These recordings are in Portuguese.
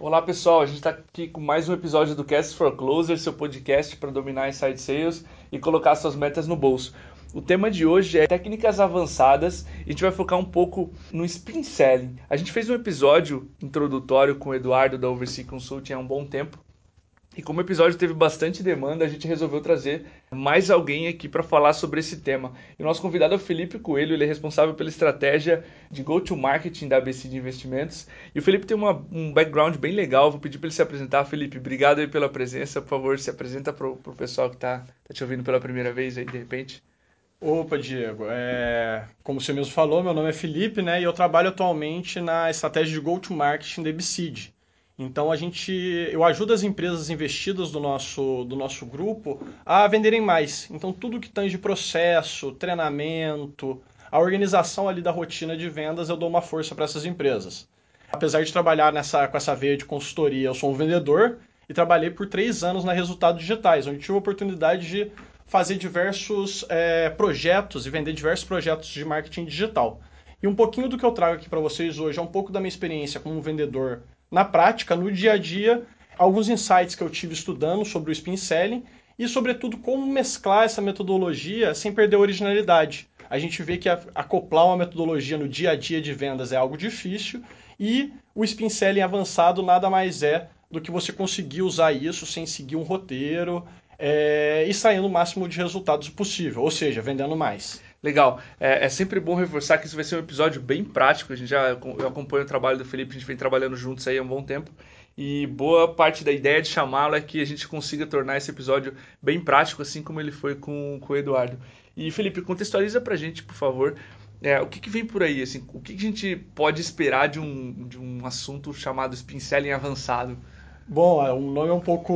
Olá pessoal, a gente está aqui com mais um episódio do Cast for Closer, seu podcast para dominar inside sales e colocar suas metas no bolso. O tema de hoje é técnicas avançadas e a gente vai focar um pouco no spin selling. A gente fez um episódio introdutório com o Eduardo da Oversea Consulting há um bom tempo e como o episódio teve bastante demanda, a gente resolveu trazer mais alguém aqui para falar sobre esse tema. E o nosso convidado é o Felipe Coelho, ele é responsável pela estratégia de go-to-marketing da ABC de Investimentos. E o Felipe tem uma, um background bem legal, vou pedir para ele se apresentar. Felipe, obrigado aí pela presença. Por favor, se apresenta para o pessoal que está tá te ouvindo pela primeira vez aí, de repente. Opa, Diego. É, como você mesmo falou, meu nome é Felipe, né? E eu trabalho atualmente na estratégia de go-to-marketing da Ebicid. Então a gente, eu ajudo as empresas investidas do nosso, do nosso grupo a venderem mais. Então tudo que tange processo, treinamento, a organização ali da rotina de vendas, eu dou uma força para essas empresas. Apesar de trabalhar nessa, com essa veia de consultoria, eu sou um vendedor e trabalhei por três anos na Resultados Digitais, onde tive a oportunidade de fazer diversos é, projetos e vender diversos projetos de marketing digital. E um pouquinho do que eu trago aqui para vocês hoje é um pouco da minha experiência como vendedor na prática, no dia a dia, alguns insights que eu tive estudando sobre o spin selling e, sobretudo, como mesclar essa metodologia sem perder a originalidade. A gente vê que acoplar uma metodologia no dia a dia de vendas é algo difícil e o spin selling avançado nada mais é do que você conseguir usar isso sem seguir um roteiro é, e saindo o máximo de resultados possível, ou seja, vendendo mais. Legal. É, é, sempre bom reforçar que isso vai ser um episódio bem prático. A gente já eu acompanho o trabalho do Felipe, a gente vem trabalhando juntos aí há um bom tempo. E boa parte da ideia de chamá-lo é que a gente consiga tornar esse episódio bem prático, assim como ele foi com, com o Eduardo. E Felipe, contextualiza pra gente, por favor, é, o que, que, vem por aí? Assim, o que, que, a gente pode esperar de um, de um assunto chamado spin selling avançado? Bom, o é, nome é um pouco,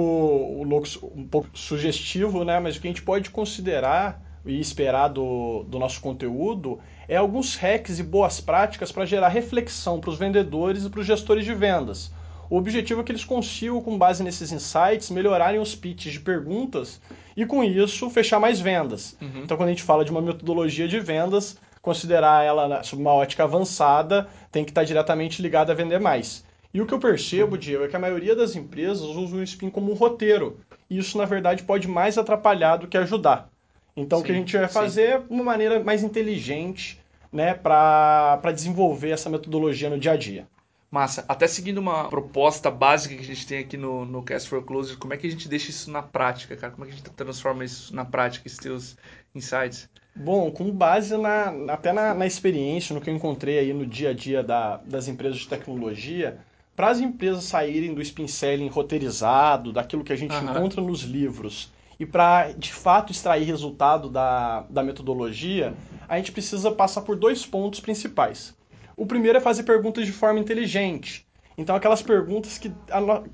um pouco sugestivo, né? mas o que a gente pode considerar e esperar do, do nosso conteúdo é alguns hacks e boas práticas para gerar reflexão para os vendedores e para os gestores de vendas. O objetivo é que eles consigam, com base nesses insights, melhorarem os pitches de perguntas e, com isso, fechar mais vendas. Uhum. Então, quando a gente fala de uma metodologia de vendas, considerar ela sob uma ótica avançada tem que estar diretamente ligada a vender mais. E o que eu percebo, Diego, é que a maioria das empresas usa o Spin como um roteiro. E isso, na verdade, pode mais atrapalhar do que ajudar. Então, sim, o que a gente vai fazer é uma maneira mais inteligente né, para desenvolver essa metodologia no dia a dia. Massa. Até seguindo uma proposta básica que a gente tem aqui no, no Cast for Closer, como é que a gente deixa isso na prática, cara? Como é que a gente transforma isso na prática, esses teus insights? Bom, com base na, até na, na experiência, no que eu encontrei aí no dia a dia da, das empresas de tecnologia, para as empresas saírem do spin selling roteirizado, daquilo que a gente uhum. encontra nos livros, e para de fato extrair resultado da, da metodologia, a gente precisa passar por dois pontos principais. O primeiro é fazer perguntas de forma inteligente. Então, aquelas perguntas que,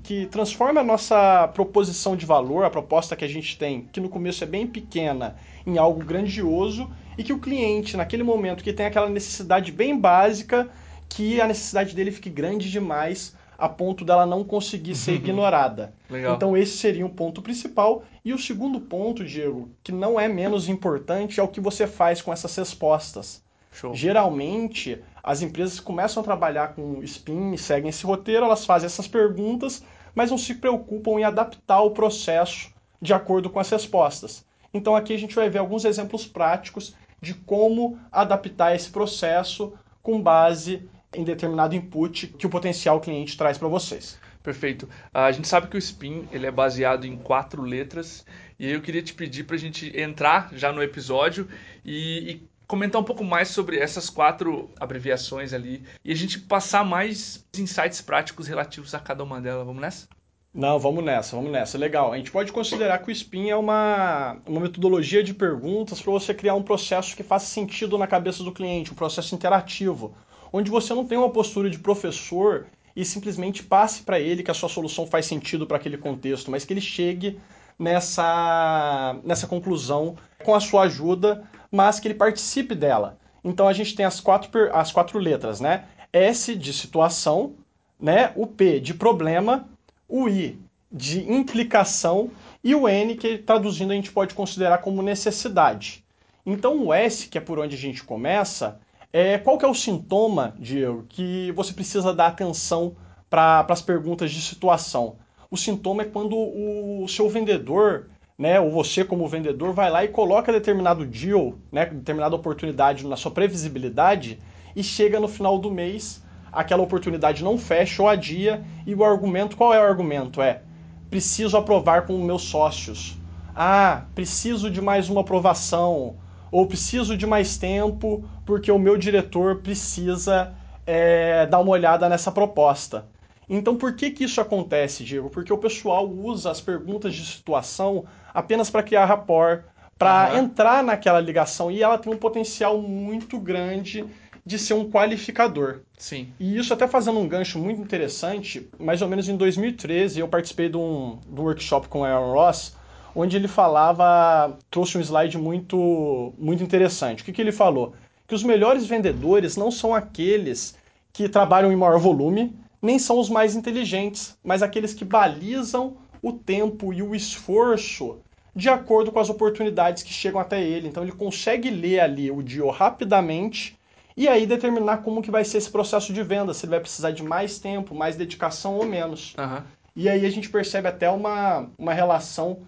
que transformam a nossa proposição de valor, a proposta que a gente tem, que no começo é bem pequena, em algo grandioso e que o cliente, naquele momento que tem aquela necessidade bem básica, que a necessidade dele fique grande demais a ponto dela não conseguir ser ignorada. Legal. Então esse seria um ponto principal. E o segundo ponto, Diego, que não é menos importante, é o que você faz com essas respostas. Show. Geralmente, as empresas começam a trabalhar com spin, seguem esse roteiro, elas fazem essas perguntas, mas não se preocupam em adaptar o processo de acordo com as respostas. Então aqui a gente vai ver alguns exemplos práticos de como adaptar esse processo com base em determinado input que o potencial cliente traz para vocês. Perfeito. A gente sabe que o SPIN ele é baseado em quatro letras e eu queria te pedir para a gente entrar já no episódio e, e, comentar um pouco mais sobre essas quatro abreviações ali e a gente passar mais insights práticos relativos a cada uma delas. Vamos nessa? Não, vamos nessa, vamos nessa. Legal. A gente pode considerar que o SPIN é uma, uma metodologia de perguntas para você criar um processo que faça sentido na cabeça do cliente, um processo interativo onde você não tem uma postura de professor e simplesmente passe para ele que a sua solução faz sentido para aquele contexto, mas que ele chegue nessa, nessa conclusão com a sua ajuda, mas que ele participe dela. Então a gente tem as quatro, as quatro letras, né? S de situação, né? o P de problema, o I de implicação e o N que traduzindo a gente pode considerar como necessidade. Então o S, que é por onde a gente começa, é, qual que é o sintoma, Diego, que você precisa dar atenção para as perguntas de situação. O sintoma é quando o seu vendedor, né, ou você como vendedor, vai lá e coloca determinado deal, né, determinada oportunidade na sua previsibilidade e chega no final do mês, aquela oportunidade não fecha ou adia e o argumento, qual é o argumento? É, preciso aprovar com meus sócios. Ah, preciso de mais uma aprovação ou preciso de mais tempo porque o meu diretor precisa é, dar uma olhada nessa proposta. Então, por que, que isso acontece, Diego? Porque o pessoal usa as perguntas de situação apenas para criar rapport, para uhum. entrar naquela ligação e ela tem um potencial muito grande de ser um qualificador. Sim. E isso até fazendo um gancho muito interessante, mais ou menos em 2013 eu participei de um, de um workshop com o Aaron Ross, onde ele falava, trouxe um slide muito, muito interessante. O que, que ele falou? Que os melhores vendedores não são aqueles que trabalham em maior volume, nem são os mais inteligentes, mas aqueles que balizam o tempo e o esforço de acordo com as oportunidades que chegam até ele. Então ele consegue ler ali o deal rapidamente e aí determinar como que vai ser esse processo de venda, se ele vai precisar de mais tempo, mais dedicação ou menos. Uhum. E aí a gente percebe até uma, uma relação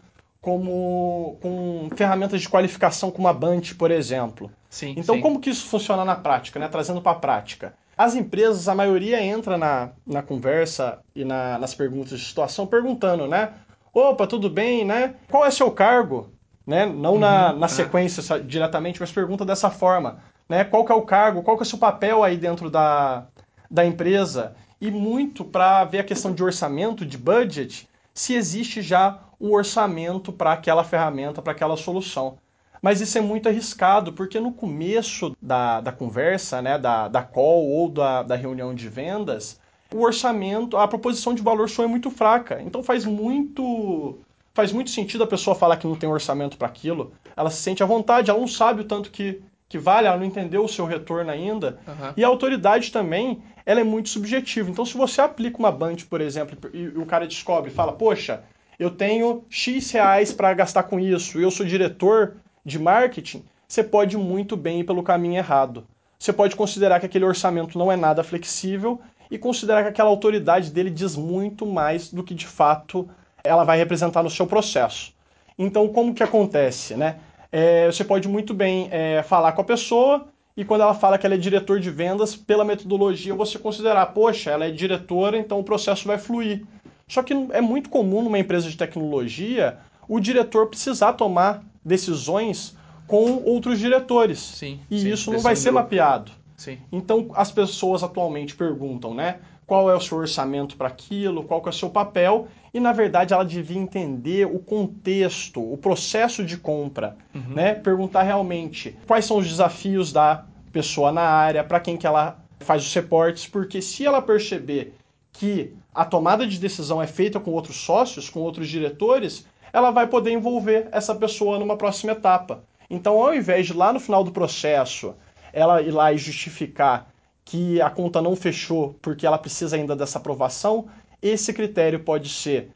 como com ferramentas de qualificação como a Bunch, por exemplo. Sim, então sim. como que isso funciona na prática, né? Trazendo para a prática. As empresas, a maioria entra na, na conversa e na, nas perguntas de situação perguntando, né? Opa, tudo bem, né? Qual é seu cargo? Né? Não uhum, na, na sequência diretamente, mas pergunta dessa forma. Né? Qual que é o cargo? Qual que é o seu papel aí dentro da, da empresa? E muito para ver a questão de orçamento, de budget, se existe já um orçamento para aquela ferramenta, para aquela solução. Mas isso é muito arriscado, porque no começo da, da conversa, né, da, da call ou da, da reunião de vendas, o orçamento, a proposição de valor sua é muito fraca. Então faz muito faz muito sentido a pessoa falar que não tem orçamento para aquilo. Ela se sente à vontade, ela não sabe o tanto que, que vale, ela não entendeu o seu retorno ainda. Uhum. E a autoridade também, ela é muito subjetiva. Então se você aplica uma Band, por exemplo, e, e o cara descobre, fala, poxa, eu tenho X reais para gastar com isso, eu sou diretor de marketing, você pode muito bem ir pelo caminho errado. Você pode considerar que aquele orçamento não é nada flexível e considerar que aquela autoridade dele diz muito mais do que de fato ela vai representar no seu processo. Então, como que acontece, né? É, você pode muito bem é, falar com a pessoa e quando ela fala que ela é diretor de vendas, pela metodologia você considerar, poxa, ela é diretora, então o processo vai fluir. Só que é muito comum numa empresa de tecnologia o diretor precisar tomar decisões com outros diretores. Sim, e sim, isso não vai ser grupo. mapeado. Sim. Então as pessoas atualmente perguntam, né? Qual é o seu orçamento para aquilo, qual é o seu papel, e na verdade ela devia entender o contexto, o processo de compra, Uhum. né? Perguntar realmente quais são os desafios da pessoa na área, para quem que ela faz os reportes, porque se ela perceber que a tomada de decisão é feita com outros sócios, com outros diretores, ela vai poder envolver essa pessoa numa próxima etapa. Então, ao invés de lá no final do processo ela ir lá e justificar que a conta não fechou porque ela precisa ainda dessa aprovação, esse critério pode ser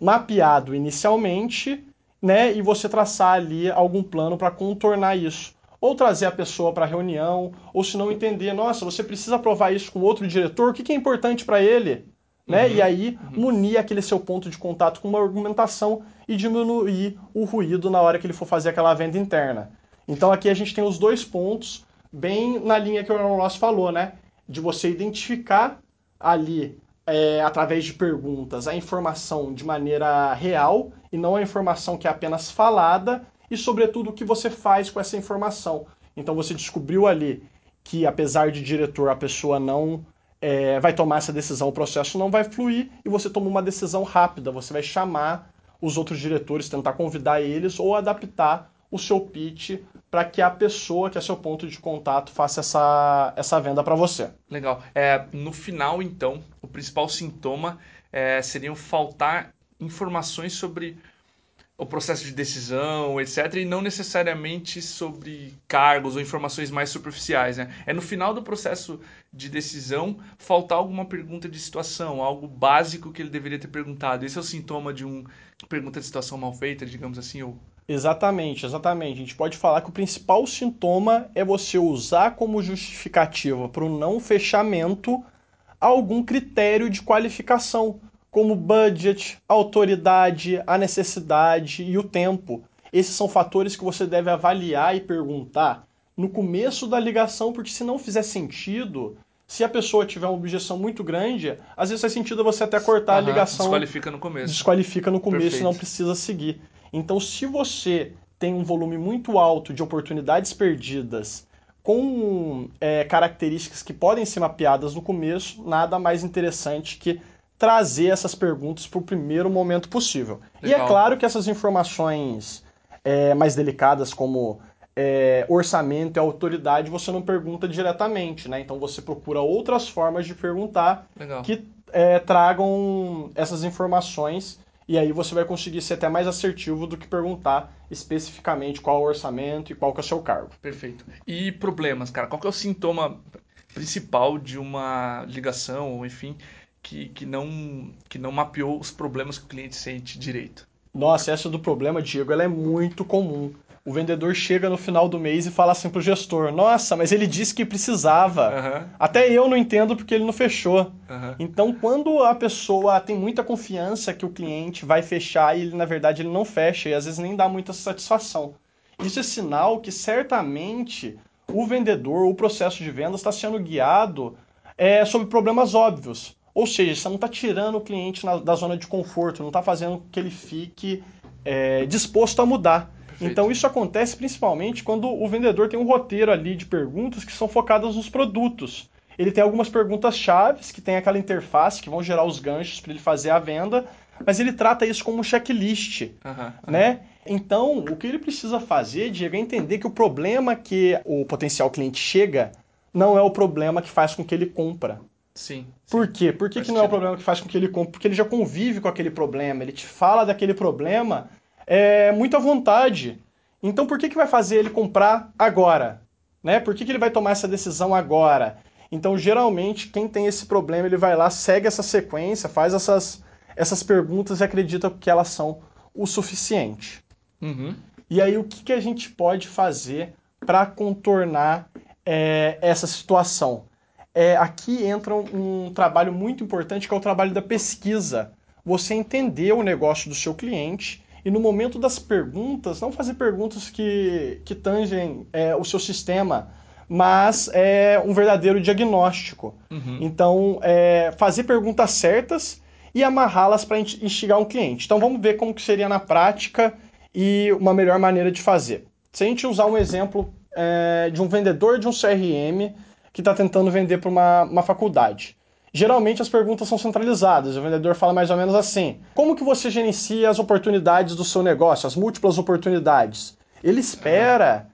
mapeado inicialmente, né, e você traçar ali algum plano para contornar isso. Ou trazer a pessoa para a reunião, ou se não entender, nossa, você precisa aprovar isso com outro diretor, o que, que é importante para ele? Né? Uhum, E aí munir aquele seu ponto de contato com uma argumentação e diminuir o ruído na hora que ele for fazer aquela venda interna. Então aqui a gente tem os dois pontos bem na linha que o Aaron Ross falou, né? De você identificar ali, é, através de perguntas, a informação de maneira real e não a informação que é apenas falada e, sobretudo, o que você faz com essa informação. Então você descobriu ali que, apesar de diretor, a pessoa não é, vai tomar essa decisão, o processo não vai fluir e você toma uma decisão rápida. Você vai chamar os outros diretores, tentar convidar eles ou adaptar o seu pitch para que a pessoa que é seu ponto de contato faça essa, essa venda para você. Legal. É, no final, então, o principal sintoma é, seriam faltar informações sobre o processo de decisão, etc., e não necessariamente sobre cargos ou informações mais superficiais. Né? É no final do processo de decisão faltar alguma pergunta de situação, algo básico que ele deveria ter perguntado. Esse é o sintoma de uma pergunta de situação mal feita, digamos assim, ou Exatamente, exatamente. A gente pode falar que o principal sintoma é você usar como justificativa para o não fechamento algum critério de qualificação, como budget, autoridade, a necessidade e o tempo. Esses são fatores que você deve avaliar e perguntar no começo da ligação, porque se não fizer sentido, se a pessoa tiver uma objeção muito grande, às vezes faz sentido você até cortar uhum, a ligação. Desqualifica no começo. Desqualifica no começo Perfeito. e não precisa seguir. Então, se você tem um volume muito alto de oportunidades perdidas com é, características que podem ser mapeadas no começo, nada mais interessante que trazer essas perguntas para o primeiro momento possível. Legal. E é claro que essas informações é, mais delicadas, como é, orçamento e autoridade, você não pergunta diretamente, né? Então você procura outras formas de perguntar Legal. que é, tragam essas informações e aí você vai conseguir ser até mais assertivo do que perguntar especificamente qual é o orçamento e qual que é o seu cargo. Perfeito. E problemas, cara? Qual que é o sintoma principal de uma ligação, ou enfim, que, que, não, que não mapeou os problemas que o cliente sente direito? Nossa, essa do problema, Diego, ela é muito comum o vendedor chega no final do mês e fala assim pro gestor: Nossa, mas ele disse que precisava. Uhum. Até eu não entendo porque ele não fechou. Uhum. Então, quando a pessoa tem muita confiança que o cliente vai fechar e ele, na verdade, ele não fecha e às vezes nem dá muita satisfação. Isso é sinal que certamente o vendedor, o processo de vendas está sendo guiado é, sobre problemas óbvios. Ou seja, você não está tirando o cliente na, da zona de conforto, não está fazendo que ele fique é, disposto a mudar. Perfeito. Então isso acontece principalmente quando o vendedor tem um roteiro ali de perguntas que são focadas nos produtos. Ele tem algumas perguntas chaves que tem aquela interface que vão gerar os ganchos para ele fazer a venda, mas ele trata isso como um checklist, uhum, né? Então, o que ele precisa fazer, Diego, é entender que o problema que o potencial cliente chega não é o problema que faz com que ele compra. Sim. Por quê? Por que, que não é o problema que faz com que ele compre? Porque ele já convive com aquele problema, ele te fala daquele problema é, muito à vontade. Então por que, que vai fazer ele comprar agora? Né? Por que, que ele vai tomar essa decisão agora? Então, geralmente, quem tem esse problema, ele vai lá, segue essa sequência, faz essas, essas perguntas e acredita que elas são o suficiente. Uhum. E aí, o que, que a gente pode fazer para contornar é, essa situação? É, aqui entra um, um trabalho muito importante, que é o trabalho da pesquisa. Você entender o negócio do seu cliente e no momento das perguntas, não fazer perguntas que, que tangem é, o seu sistema, mas é um verdadeiro diagnóstico. Uhum. Então, é, fazer perguntas certas e amarrá-las para instigar um cliente. Então, vamos ver como que seria na prática e uma melhor maneira de fazer. Se a gente usar um exemplo é, de um vendedor de um CRM que está tentando vender para uma, uma faculdade. Geralmente as perguntas são centralizadas. O vendedor fala mais ou menos assim: Como que você gerencia as oportunidades do seu negócio, as múltiplas oportunidades? Ele espera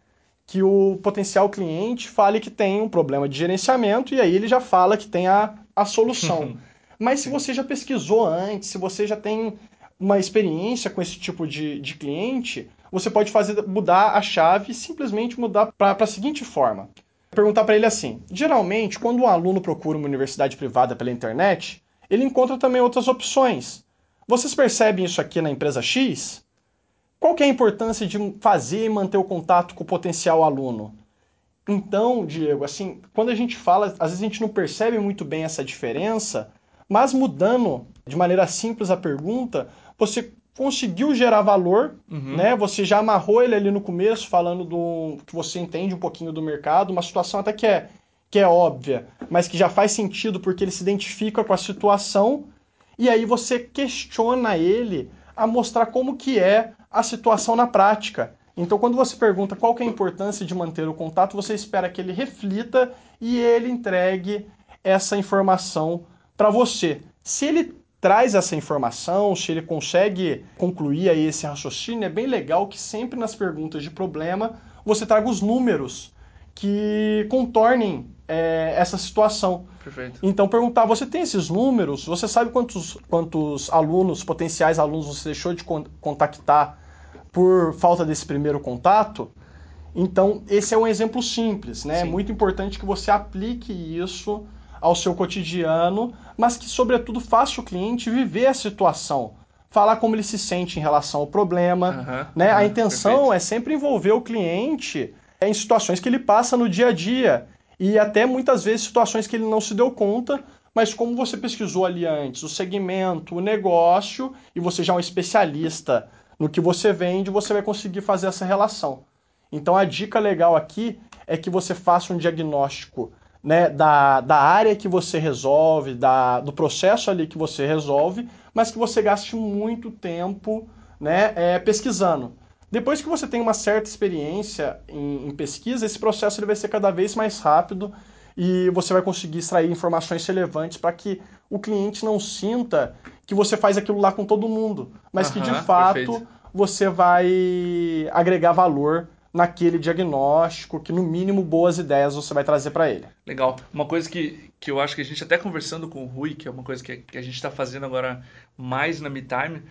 que o potencial cliente fale que tem um problema de gerenciamento e aí ele já fala que tem a, a solução. Mas se você já pesquisou antes, se você já tem uma experiência com esse tipo de, de cliente, você pode fazer mudar a chave e simplesmente mudar para a seguinte forma perguntar para ele assim: geralmente, quando um aluno procura uma universidade privada pela internet, ele encontra também outras opções. Vocês percebem isso aqui na empresa X? Qual que é a importância de fazer e manter o contato com o potencial aluno? Então, Diego, assim, quando a gente fala, às vezes a gente não percebe muito bem essa diferença, mas mudando de maneira simples a pergunta, você conseguiu gerar valor, uhum. né? Você já amarrou ele ali no começo, falando do que você entende um pouquinho do mercado, uma situação até que é, que é óbvia, mas que já faz sentido porque ele se identifica com a situação, e aí você questiona ele a mostrar como que é a situação na prática. Então, quando você pergunta qual que é a importância de manter o contato, você espera que ele reflita e ele entregue essa informação para você. Se ele traz essa informação, se ele consegue concluir aí esse raciocínio, é bem legal que sempre nas perguntas de problema você traga os números que contornem é, essa situação. Perfeito. Então, perguntar, você tem esses números? Você sabe quantos, quantos alunos, potenciais alunos, você deixou de contactar por falta desse primeiro contato? Então, esse é um exemplo simples, né? É muito importante que você aplique isso ao seu cotidiano, mas que, sobretudo, faça o cliente viver a situação. Falar como ele se sente em relação ao problema. Uhum, né? Uhum, a intenção perfeito. é sempre envolver o cliente em situações que ele passa no dia a dia. E até muitas vezes situações que ele não se deu conta, mas como você pesquisou ali antes o segmento, o negócio, e você já é um especialista no que você vende, você vai conseguir fazer essa relação. Então a dica legal aqui é que você faça um diagnóstico né, da, da área que você resolve, da, do processo ali que você resolve, mas que você gaste muito tempo né, é, pesquisando. Depois que você tem uma certa experiência em, em pesquisa, esse processo ele vai ser cada vez mais rápido e você vai conseguir extrair informações relevantes para que o cliente não sinta que você faz aquilo lá com todo mundo, mas uhum, que de fato perfeito. você vai agregar valor naquele diagnóstico, que no mínimo boas ideias você vai trazer para ele. Legal. Uma coisa que, que eu acho que a gente até conversando com o Rui, que é uma coisa que, que a gente está fazendo agora mais na MeTime,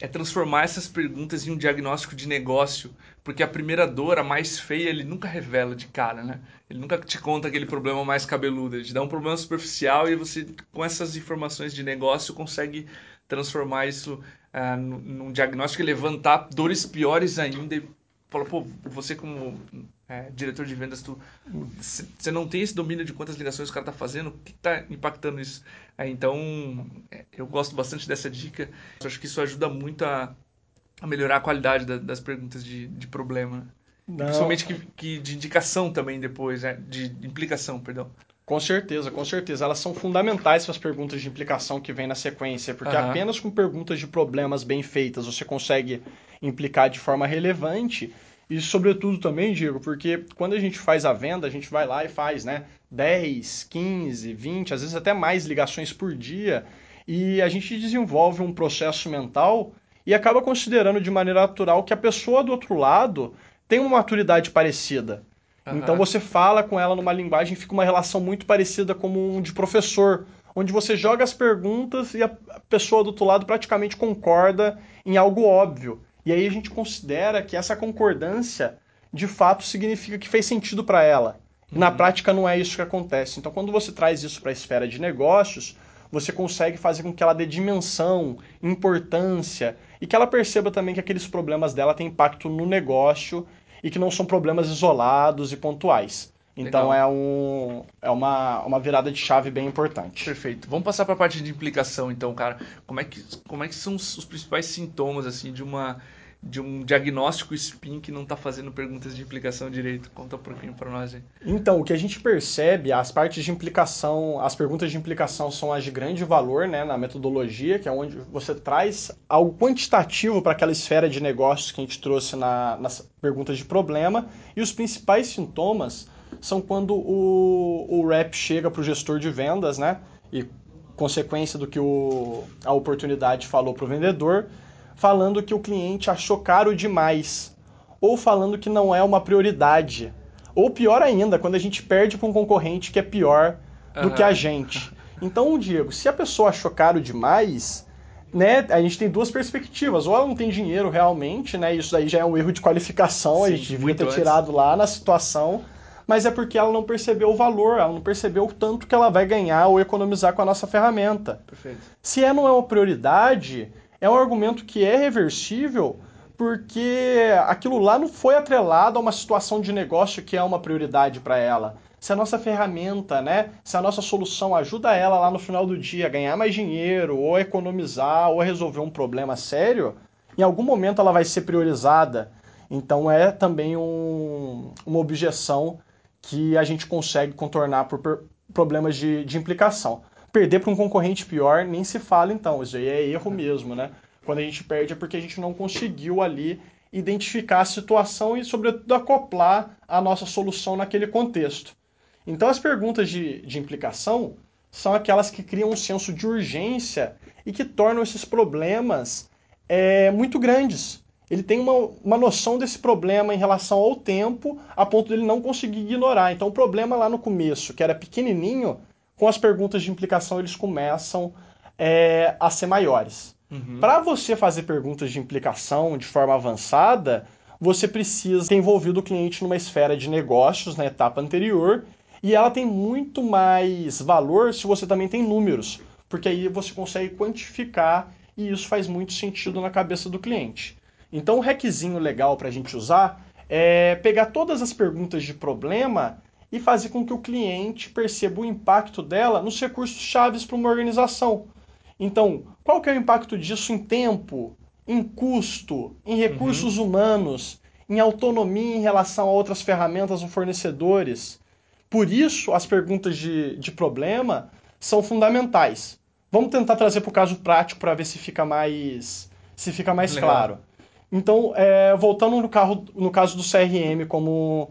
é transformar essas perguntas em um diagnóstico de negócio, porque a primeira dor, a mais feia, ele nunca revela de cara, né? Ele nunca te conta aquele problema mais cabeludo, ele te dá um problema superficial e você, com essas informações de negócio, consegue transformar isso uh, num diagnóstico e levantar dores piores ainda e falar, pô, você como é, diretor de vendas, tu você não tem esse domínio de quantas ligações o cara está fazendo, o que está impactando isso? É, então, é, eu gosto bastante dessa dica. Eu acho que isso ajuda muito a, a melhorar a qualidade da, das perguntas de, de problema. Principalmente que, que, de indicação também depois, né? de implicação, perdão. Com certeza, com certeza. Elas são fundamentais para as perguntas de implicação que vem na sequência, porque uhum. apenas com perguntas de problemas bem feitas você consegue implicar de forma relevante. E sobretudo também, Diego, porque quando a gente faz a venda, a gente vai lá e faz, né, 10, 15, 20, às vezes até mais ligações por dia, e a gente desenvolve um processo mental e acaba considerando de maneira natural que a pessoa do outro lado tem uma maturidade parecida. Uhum. Então você fala com ela numa linguagem, fica uma relação muito parecida como um de professor, onde você joga as perguntas e a pessoa do outro lado praticamente concorda em algo óbvio. E aí a gente considera que essa concordância de fato significa que fez sentido para ela. Uhum. Na prática não é isso que acontece. Então quando você traz isso para a esfera de negócios, você consegue fazer com que ela dê dimensão, importância e que ela perceba também que aqueles problemas dela têm impacto no negócio e que não são problemas isolados e pontuais. Então é, um, é uma, uma virada de chave bem importante. Perfeito. Vamos passar para a parte de implicação, então, cara. Como é que, como é que são os principais sintomas assim de uma de um diagnóstico SPIN que não está fazendo perguntas de implicação direito? Conta um pouquinho para nós aí. Então, o que a gente percebe, as partes de implicação, as perguntas de implicação são as de grande valor né, na metodologia, que é onde você traz algo quantitativo para aquela esfera de negócios que a gente trouxe na, nas perguntas de problema, e os principais sintomas são quando o, o rep chega para o gestor de vendas, né? E consequência do que o, a oportunidade falou para o vendedor, falando que o cliente achou caro demais, ou falando que não é uma prioridade, ou pior ainda, quando a gente perde para um concorrente que é pior do uhum. que a gente. Então, Diego, se a pessoa achou caro demais, né, a gente tem duas perspectivas. Ou ela não tem dinheiro realmente, né? Isso aí já é um erro de qualificação, Sim, a gente devia ter antes. tirado lá na situação. Mas é porque ela não percebeu o valor, ela não percebeu o tanto que ela vai ganhar ou economizar com a nossa ferramenta. Perfeito. Se é, não é uma prioridade, é um argumento que é reversível porque aquilo lá não foi atrelado a uma situação de negócio que é uma prioridade para ela. Se a nossa ferramenta, né, se a nossa solução ajuda ela lá no final do dia a ganhar mais dinheiro, ou economizar, ou resolver um problema sério, em algum momento ela vai ser priorizada. Então é também um, uma objeção que a gente consegue contornar por problemas de, de implicação. Perder para um concorrente pior nem se fala então, isso aí é erro mesmo, né? Quando a gente perde é porque a gente não conseguiu ali identificar a situação e, sobretudo, acoplar a nossa solução naquele contexto. Então, as perguntas de, de implicação são aquelas que criam um senso de urgência e que tornam esses problemas é, muito grandes. Ele tem uma, uma noção desse problema em relação ao tempo, a ponto dele não conseguir ignorar. Então, o problema lá no começo, que era pequenininho, com as perguntas de implicação eles começam é, a ser maiores. Uhum. Para você fazer perguntas de implicação de forma avançada, você precisa ter envolvido o cliente numa esfera de negócios na etapa anterior e ela tem muito mais valor se você também tem números, porque aí você consegue quantificar e isso faz muito sentido na cabeça do cliente. Então, um hackzinho legal para a gente usar é pegar todas as perguntas de problema e fazer com que o cliente perceba o impacto dela nos recursos chaves para uma organização. Então, qual que é o impacto disso em tempo, em custo, em recursos uhum. humanos, em autonomia em relação a outras ferramentas ou fornecedores? Por isso, as perguntas de, de problema são fundamentais. Vamos tentar trazer para o caso prático para ver se fica mais, se fica mais claro. Então, é, voltando no, carro, no caso do CRM como,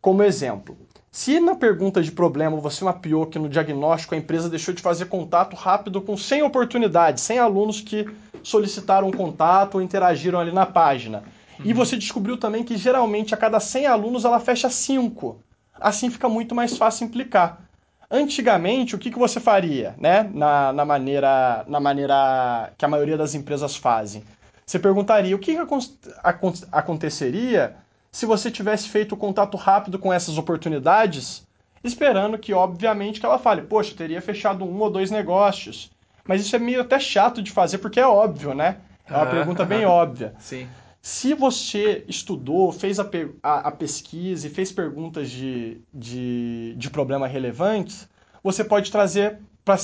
como exemplo. Se na pergunta de problema você mapeou que no diagnóstico a empresa deixou de fazer contato rápido com 100 oportunidades, 100 alunos que solicitaram contato ou interagiram ali na página, uhum. e você descobriu também que geralmente a cada 100 alunos ela fecha 5, assim fica muito mais fácil implicar. Antigamente, o que, que você faria, né? Na, na, maneira, na maneira que a maioria das empresas fazem. Você perguntaria o que, que aconteceria se você tivesse feito contato rápido com essas oportunidades, esperando que, obviamente, que ela fale, poxa, teria fechado um ou dois negócios. Mas isso é meio até chato de fazer, porque é óbvio, né? É uma pergunta bem óbvia. Sim. Se você estudou, fez a, a, a pesquisa e fez perguntas de, de, de problema relevantes, você pode trazer para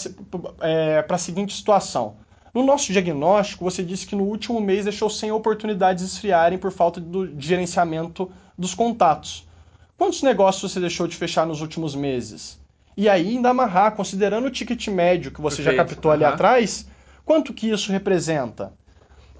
é, a seguinte situação. No nosso diagnóstico, você disse que no último mês deixou 100 oportunidades esfriarem por falta do, de gerenciamento dos contatos. Quantos negócios você deixou de fechar nos últimos meses? E aí, ainda amarrar, considerando o ticket médio que você Perfeito. já captou uhum. ali atrás, quanto que isso representa?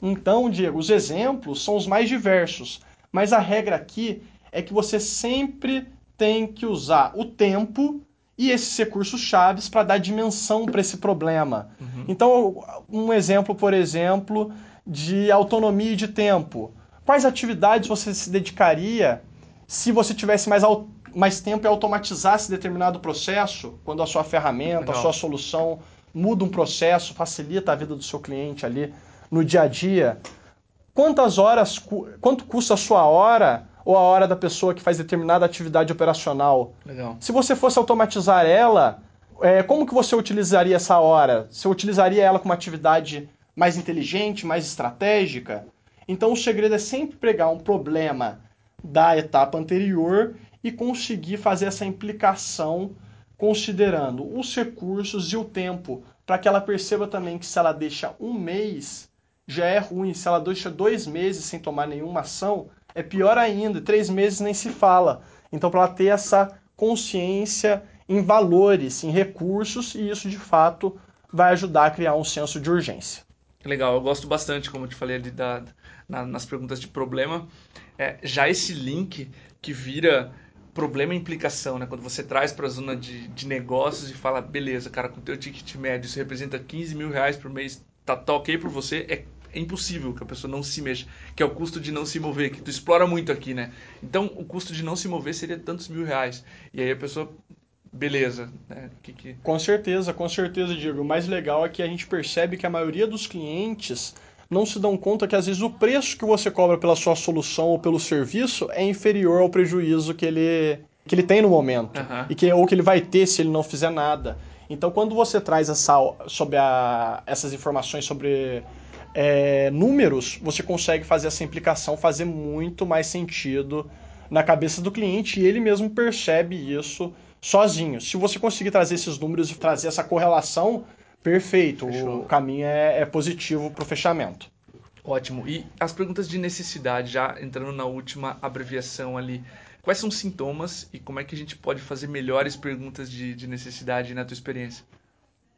Então, Diego, os exemplos são os mais diversos, mas a regra aqui é que você sempre tem que usar o tempo e esses recursos chaves para dar dimensão para esse problema. Uhum. Então, um exemplo, por exemplo, de autonomia e de tempo. Quais atividades você se dedicaria se você tivesse mais, mais tempo e automatizasse determinado processo, quando a sua ferramenta, Legal. a sua solução muda um processo, facilita a vida do seu cliente ali no dia a dia, quantas horas, quanto custa a sua hora ou a hora da pessoa que faz determinada atividade operacional? Legal. Se você fosse automatizar ela, é, como que você utilizaria essa hora? Você utilizaria ela como atividade mais inteligente, mais estratégica? Então o segredo é sempre pegar um problema da etapa anterior e conseguir fazer essa implicação considerando os recursos e o tempo, para que ela perceba também que se ela deixa um mês já é ruim. Se ela deixa dois meses sem tomar nenhuma ação, é pior ainda. Três meses nem se fala. Então, para ela ter essa consciência em valores, em recursos, e isso de fato vai ajudar a criar um senso de urgência. Legal, eu gosto bastante, como eu te falei ali da, na, nas perguntas de problema. É, já esse link que vira problema e implicação, né? Quando você traz para a zona de, de negócios e fala, beleza, cara, com teu ticket médio isso representa 15 mil reais por mês, tá, tá ok para você, é é impossível que a pessoa não se mexa, que é o custo de não se mover, que tu explora muito aqui, né? Então, o custo de não se mover seria tantos mil reais. E aí a pessoa, beleza, né? Que, que... Com certeza, com certeza, Diego. O mais legal é que a gente percebe que a maioria dos clientes não se dão conta que às vezes o preço que você cobra pela sua solução ou pelo serviço é inferior ao prejuízo que ele, que ele tem no momento uhum. e que, ou que ele vai ter se ele não fizer nada. Então, quando você traz essa, sobre a, essas informações sobre é, números, você consegue fazer essa implicação fazer muito mais sentido na cabeça do cliente e ele mesmo percebe isso sozinho. Se você conseguir trazer esses números e trazer essa correlação, perfeito, Fechou. o caminho é, é positivo para o fechamento. Ótimo. E as perguntas de necessidade, já entrando na última abreviação ali, quais são os sintomas e como é que a gente pode fazer melhores perguntas de, de necessidade na tua experiência?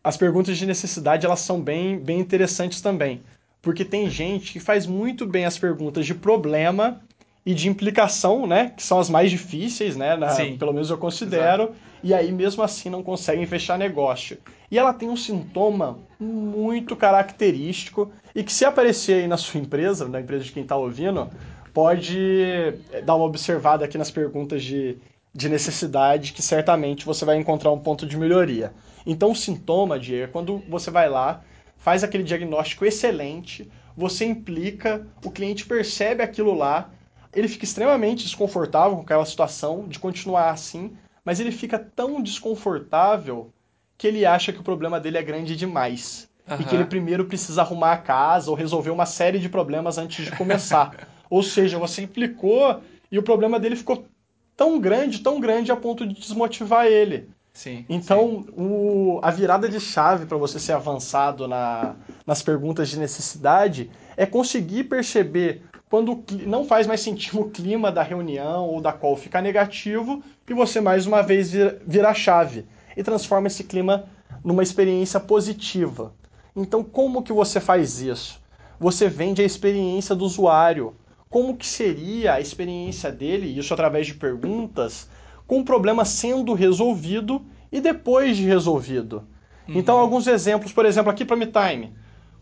As perguntas de necessidade elas são bem, bem interessantes também porque tem gente que faz muito bem as perguntas de problema e de implicação, né? Que são as mais difíceis, né? Na, pelo menos eu considero. Exato. E aí, mesmo assim, não conseguem fechar negócio. E ela tem um sintoma muito característico e que, se aparecer aí na sua empresa, na empresa de quem está ouvindo, pode eh, dar uma observada aqui nas perguntas de, de necessidade, que certamente você vai encontrar um ponto de melhoria. Então, o sintoma, de é quando você vai lá faz aquele diagnóstico excelente, você implica, o cliente percebe aquilo lá, ele fica extremamente desconfortável com aquela situação de continuar assim, mas ele fica tão desconfortável que ele acha que o problema dele é grande demais. Uhum. E que ele primeiro precisa arrumar a casa ou resolver uma série de problemas antes de começar. ou seja, você implicou e o problema dele ficou tão grande, tão grande a ponto de desmotivar ele. Sim, então, sim. O, a virada de chave para você ser avançado na, nas perguntas de necessidade é conseguir perceber quando não faz mais sentido o clima da reunião ou da call ficar negativo e você mais uma vez vira, vira a chave e transforma esse clima numa experiência positiva. Então, como que você faz isso? Você vende a experiência do usuário. Como que seria a experiência dele, isso através de perguntas, com o problema sendo resolvido e depois de resolvido. Uhum. Então, alguns exemplos, por exemplo, aqui para MeTime.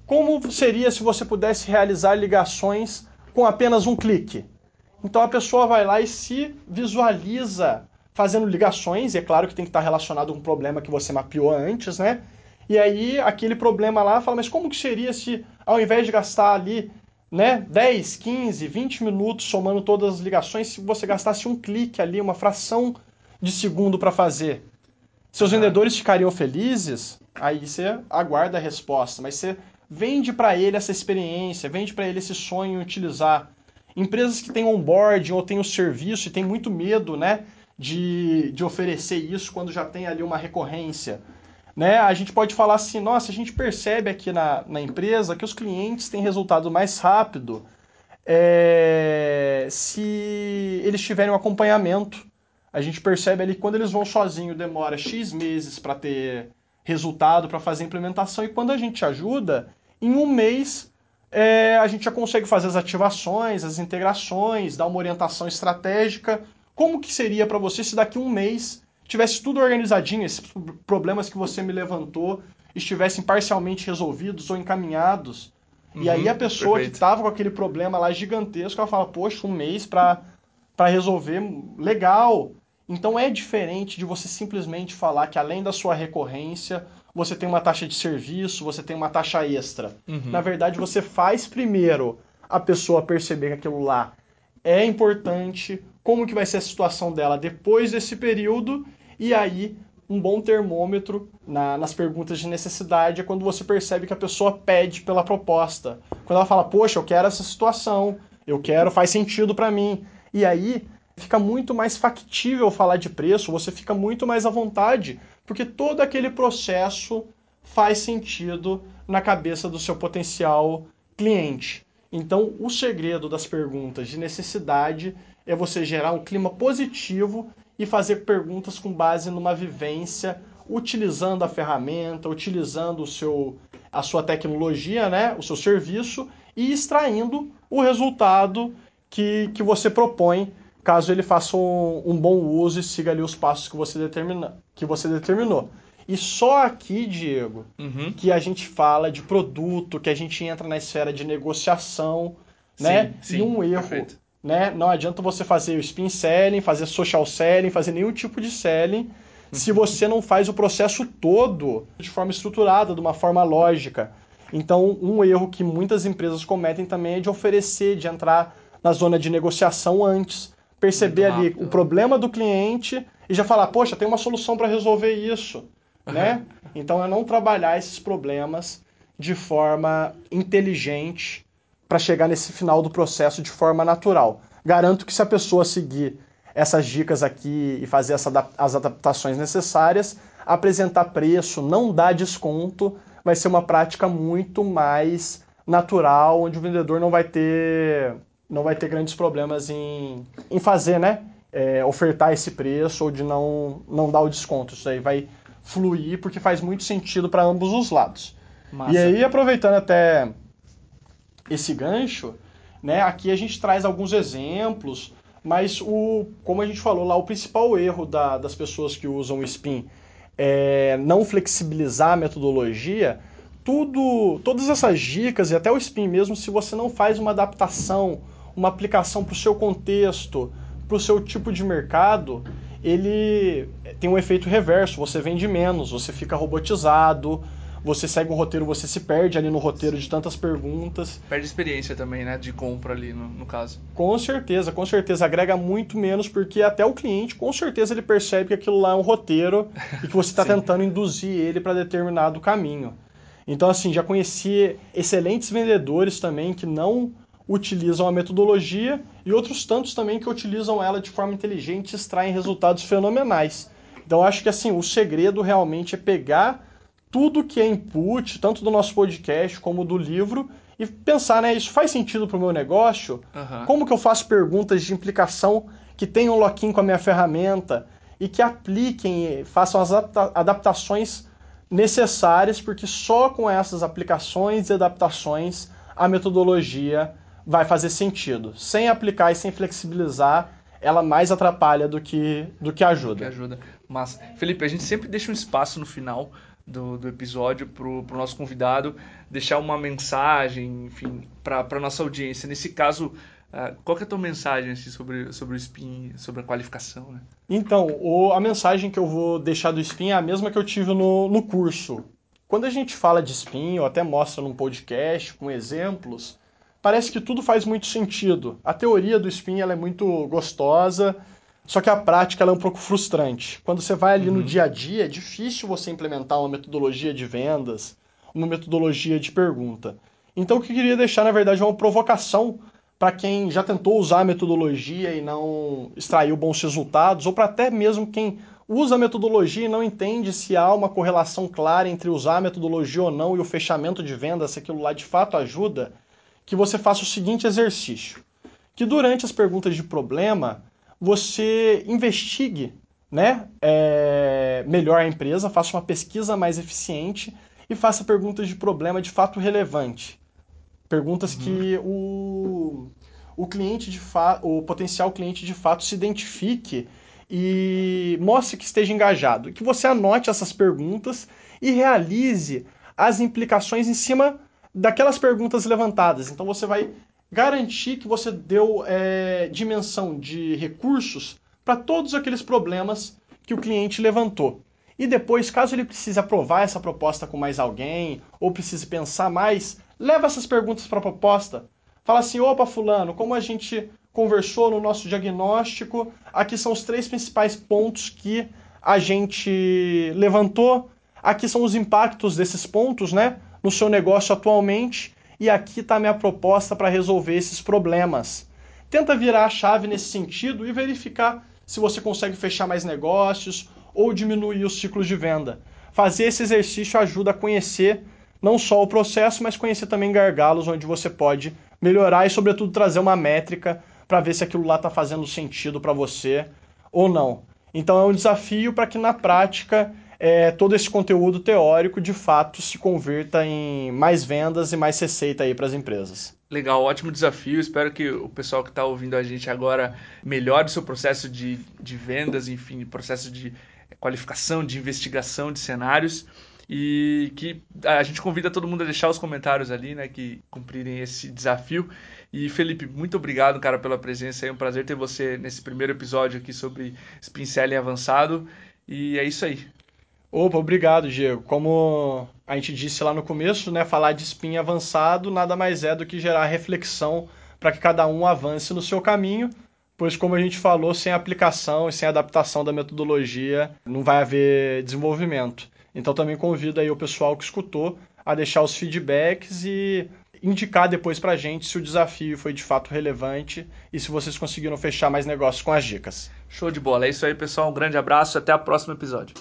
Como seria se você pudesse realizar ligações com apenas um clique? Então a pessoa vai lá e se visualiza fazendo ligações, e é claro que tem que estar relacionado com um problema que você mapeou antes, né? E aí aquele problema lá fala, mas como que seria se ao invés de gastar ali, né, 10, 15, 20 minutos somando todas as ligações, se você gastasse um clique ali, uma fração de segundo para fazer? Seus vendedores ficariam felizes? Aí você aguarda a resposta, mas você vende para ele essa experiência, vende para ele esse sonho em utilizar. Empresas que têm onboarding ou têm o serviço e têm muito medo, né, de, de oferecer isso quando já tem ali uma recorrência. Né? A gente pode falar assim, nossa, a gente percebe aqui na, na empresa que os clientes têm resultado mais rápido é, se eles tiverem um acompanhamento. A gente percebe ali quando eles vão sozinho demora X meses para ter resultado, para fazer implementação, e quando a gente ajuda, em um mês é, a gente já consegue fazer as ativações, as integrações, dar uma orientação estratégica como que seria para você se daqui a um mês tivesse tudo organizadinho, esses problemas que você me levantou estivessem parcialmente resolvidos ou encaminhados? Uhum, e aí a pessoa perfeito. que estava com aquele problema lá gigantesco, ela fala, poxa, um mês para resolver, legal. Então é diferente de você simplesmente falar que além da sua recorrência, você tem uma taxa de serviço, você tem uma taxa extra. Uhum. Na verdade, você faz primeiro a pessoa perceber que aquilo lá é importante, como que vai ser a situação dela depois desse período, e aí um bom termômetro na, nas perguntas de necessidade é quando você percebe que a pessoa pede pela proposta. Quando ela fala, poxa, eu quero essa situação, eu quero, faz sentido para mim. E aí fica muito mais factível falar de preço, você fica muito mais à vontade, porque todo aquele processo faz sentido na cabeça do seu potencial cliente. Então, o segredo das perguntas de necessidade é você gerar um clima positivo e fazer perguntas com base numa vivência, utilizando a ferramenta, utilizando o seu, a sua tecnologia, né, o seu serviço e extraindo o resultado que, que você propõe, caso ele faça um, um bom uso e siga ali os passos que você, determina, que você determinou. E só aqui, Diego, uhum. que a gente fala de produto, que a gente entra na esfera de negociação, né? Sim, sim, e um erro perfeito né? Não adianta você fazer o spin selling, fazer social selling, fazer nenhum tipo de selling se uhum. você não faz o processo todo de forma estruturada, de uma forma lógica. Então, um erro que muitas empresas cometem também é de oferecer, de entrar na zona de negociação antes, perceber ali o problema do cliente e já falar, poxa, tem uma solução para resolver isso, né? Então, é não trabalhar esses problemas de forma inteligente para chegar nesse final do processo de forma natural. Garanto que se a pessoa seguir essas dicas aqui e fazer as adaptações necessárias, apresentar preço, não dar desconto, vai ser uma prática muito mais natural, onde o vendedor não vai ter, não vai ter grandes problemas em, em fazer, né? É, ofertar esse preço ou de não, não dar o desconto. Isso aí vai fluir porque faz muito sentido para ambos os lados. Massa. E aí, aproveitando até esse gancho, né, aqui a gente traz alguns exemplos, mas o, como a gente falou lá, o principal erro da, das pessoas que usam o SPIN é não flexibilizar a metodologia. Tudo, todas essas dicas e até o SPIN mesmo, se você não faz uma adaptação, uma aplicação para o seu contexto, para o seu tipo de mercado, ele tem um efeito reverso. Você vende menos, você fica robotizado, você segue um roteiro, você se perde ali no roteiro de tantas perguntas. Perde experiência também, né? De compra ali, no, no caso. Com certeza, com certeza. Agrega muito menos, porque até o cliente, com certeza, ele percebe que aquilo lá é um roteiro e que você está tentando induzir ele para determinado caminho. Então, assim, já conheci excelentes vendedores também que não utilizam a metodologia e outros tantos também que utilizam ela de forma inteligente e extraem resultados fenomenais. Então acho que assim, o segredo realmente é pegar tudo que é input, tanto do nosso podcast como do livro, e pensar, né, isso faz sentido para o meu negócio? Uhum. Como que eu faço perguntas de implicação que tenham lock-in com a minha ferramenta e que apliquem, façam as adaptações necessárias, porque só com essas aplicações e adaptações a metodologia vai fazer sentido. Sem aplicar e sem flexibilizar, ela mais atrapalha do que, do que ajuda. Que ajuda. Mas, Felipe, a gente sempre deixa um espaço no final do, do episódio para o nosso convidado deixar uma mensagem, enfim, para a nossa audiência. Nesse caso, uh, qual é a tua mensagem assim, sobre, sobre o SPIN, sobre a qualificação? Né? Então, o, a mensagem que eu vou deixar do SPIN é a mesma que eu tive no, no curso. Quando a gente fala de SPIN, ou até mostra num podcast com exemplos, parece que tudo faz muito sentido. A teoria do SPIN ela é muito gostosa, só que a prática é um pouco frustrante. Quando você vai ali uhum. no dia a dia, é difícil você implementar uma metodologia de vendas, uma metodologia de pergunta. Então, o que eu queria deixar, na verdade, é uma provocação para quem já tentou usar a metodologia e não extraiu bons resultados, ou para até mesmo quem usa a metodologia e não entende se há uma correlação clara entre usar a metodologia ou não e o fechamento de venda, se aquilo lá de fato ajuda, que você faça o seguinte exercício: que durante as perguntas de problema, você investigue né, é, melhor a empresa, faça uma pesquisa mais eficiente e faça perguntas de problema de fato relevante. Perguntas uhum. que o, o cliente de o potencial cliente de fato se identifique e mostre que esteja engajado. Que você anote essas perguntas e realize as implicações em cima daquelas perguntas levantadas. Então você vai garantir que você deu é, dimensão de recursos para todos aqueles problemas que o cliente levantou. E depois, caso ele precise aprovar essa proposta com mais alguém, ou precise pensar mais, leva essas perguntas para a proposta. Fala assim: opa, Fulano, como a gente conversou no nosso diagnóstico, aqui são os três principais pontos que a gente levantou. Aqui são os impactos desses pontos né, no seu negócio atualmente e aqui está minha proposta para resolver esses problemas. Tenta virar a chave nesse sentido e verificar se você consegue fechar mais negócios ou diminuir os ciclos de venda. Fazer esse exercício ajuda a conhecer não só o processo, mas conhecer também gargalos onde você pode melhorar e, sobretudo, trazer uma métrica para ver se aquilo lá está fazendo sentido para você ou não. Então é um desafio para que na prática é, todo esse conteúdo teórico de fato se converta em mais vendas e mais receita aí para as empresas. Legal, ótimo desafio. Espero que o pessoal que está ouvindo a gente agora melhore o seu processo de, de vendas, enfim, processo de qualificação, de investigação de cenários. E que a gente convida todo mundo a deixar os comentários ali, né, que cumprirem esse desafio. E Felipe, muito obrigado, cara, pela presença. É um prazer ter você nesse primeiro episódio aqui sobre Spincelling avançado. E é isso aí. Opa, obrigado, Diego. Como a gente disse lá no começo, né, falar de spin avançado nada mais é do que gerar reflexão para que cada um avance no seu caminho, pois como a gente falou, sem aplicação e sem adaptação da metodologia não vai haver desenvolvimento. Então também convido aí o pessoal que escutou a deixar os feedbacks e indicar depois para a gente se o desafio foi de fato relevante e se vocês conseguiram fechar mais negócios com as dicas. Show de bola. É isso aí, pessoal. Um grande abraço e até o próximo episódio.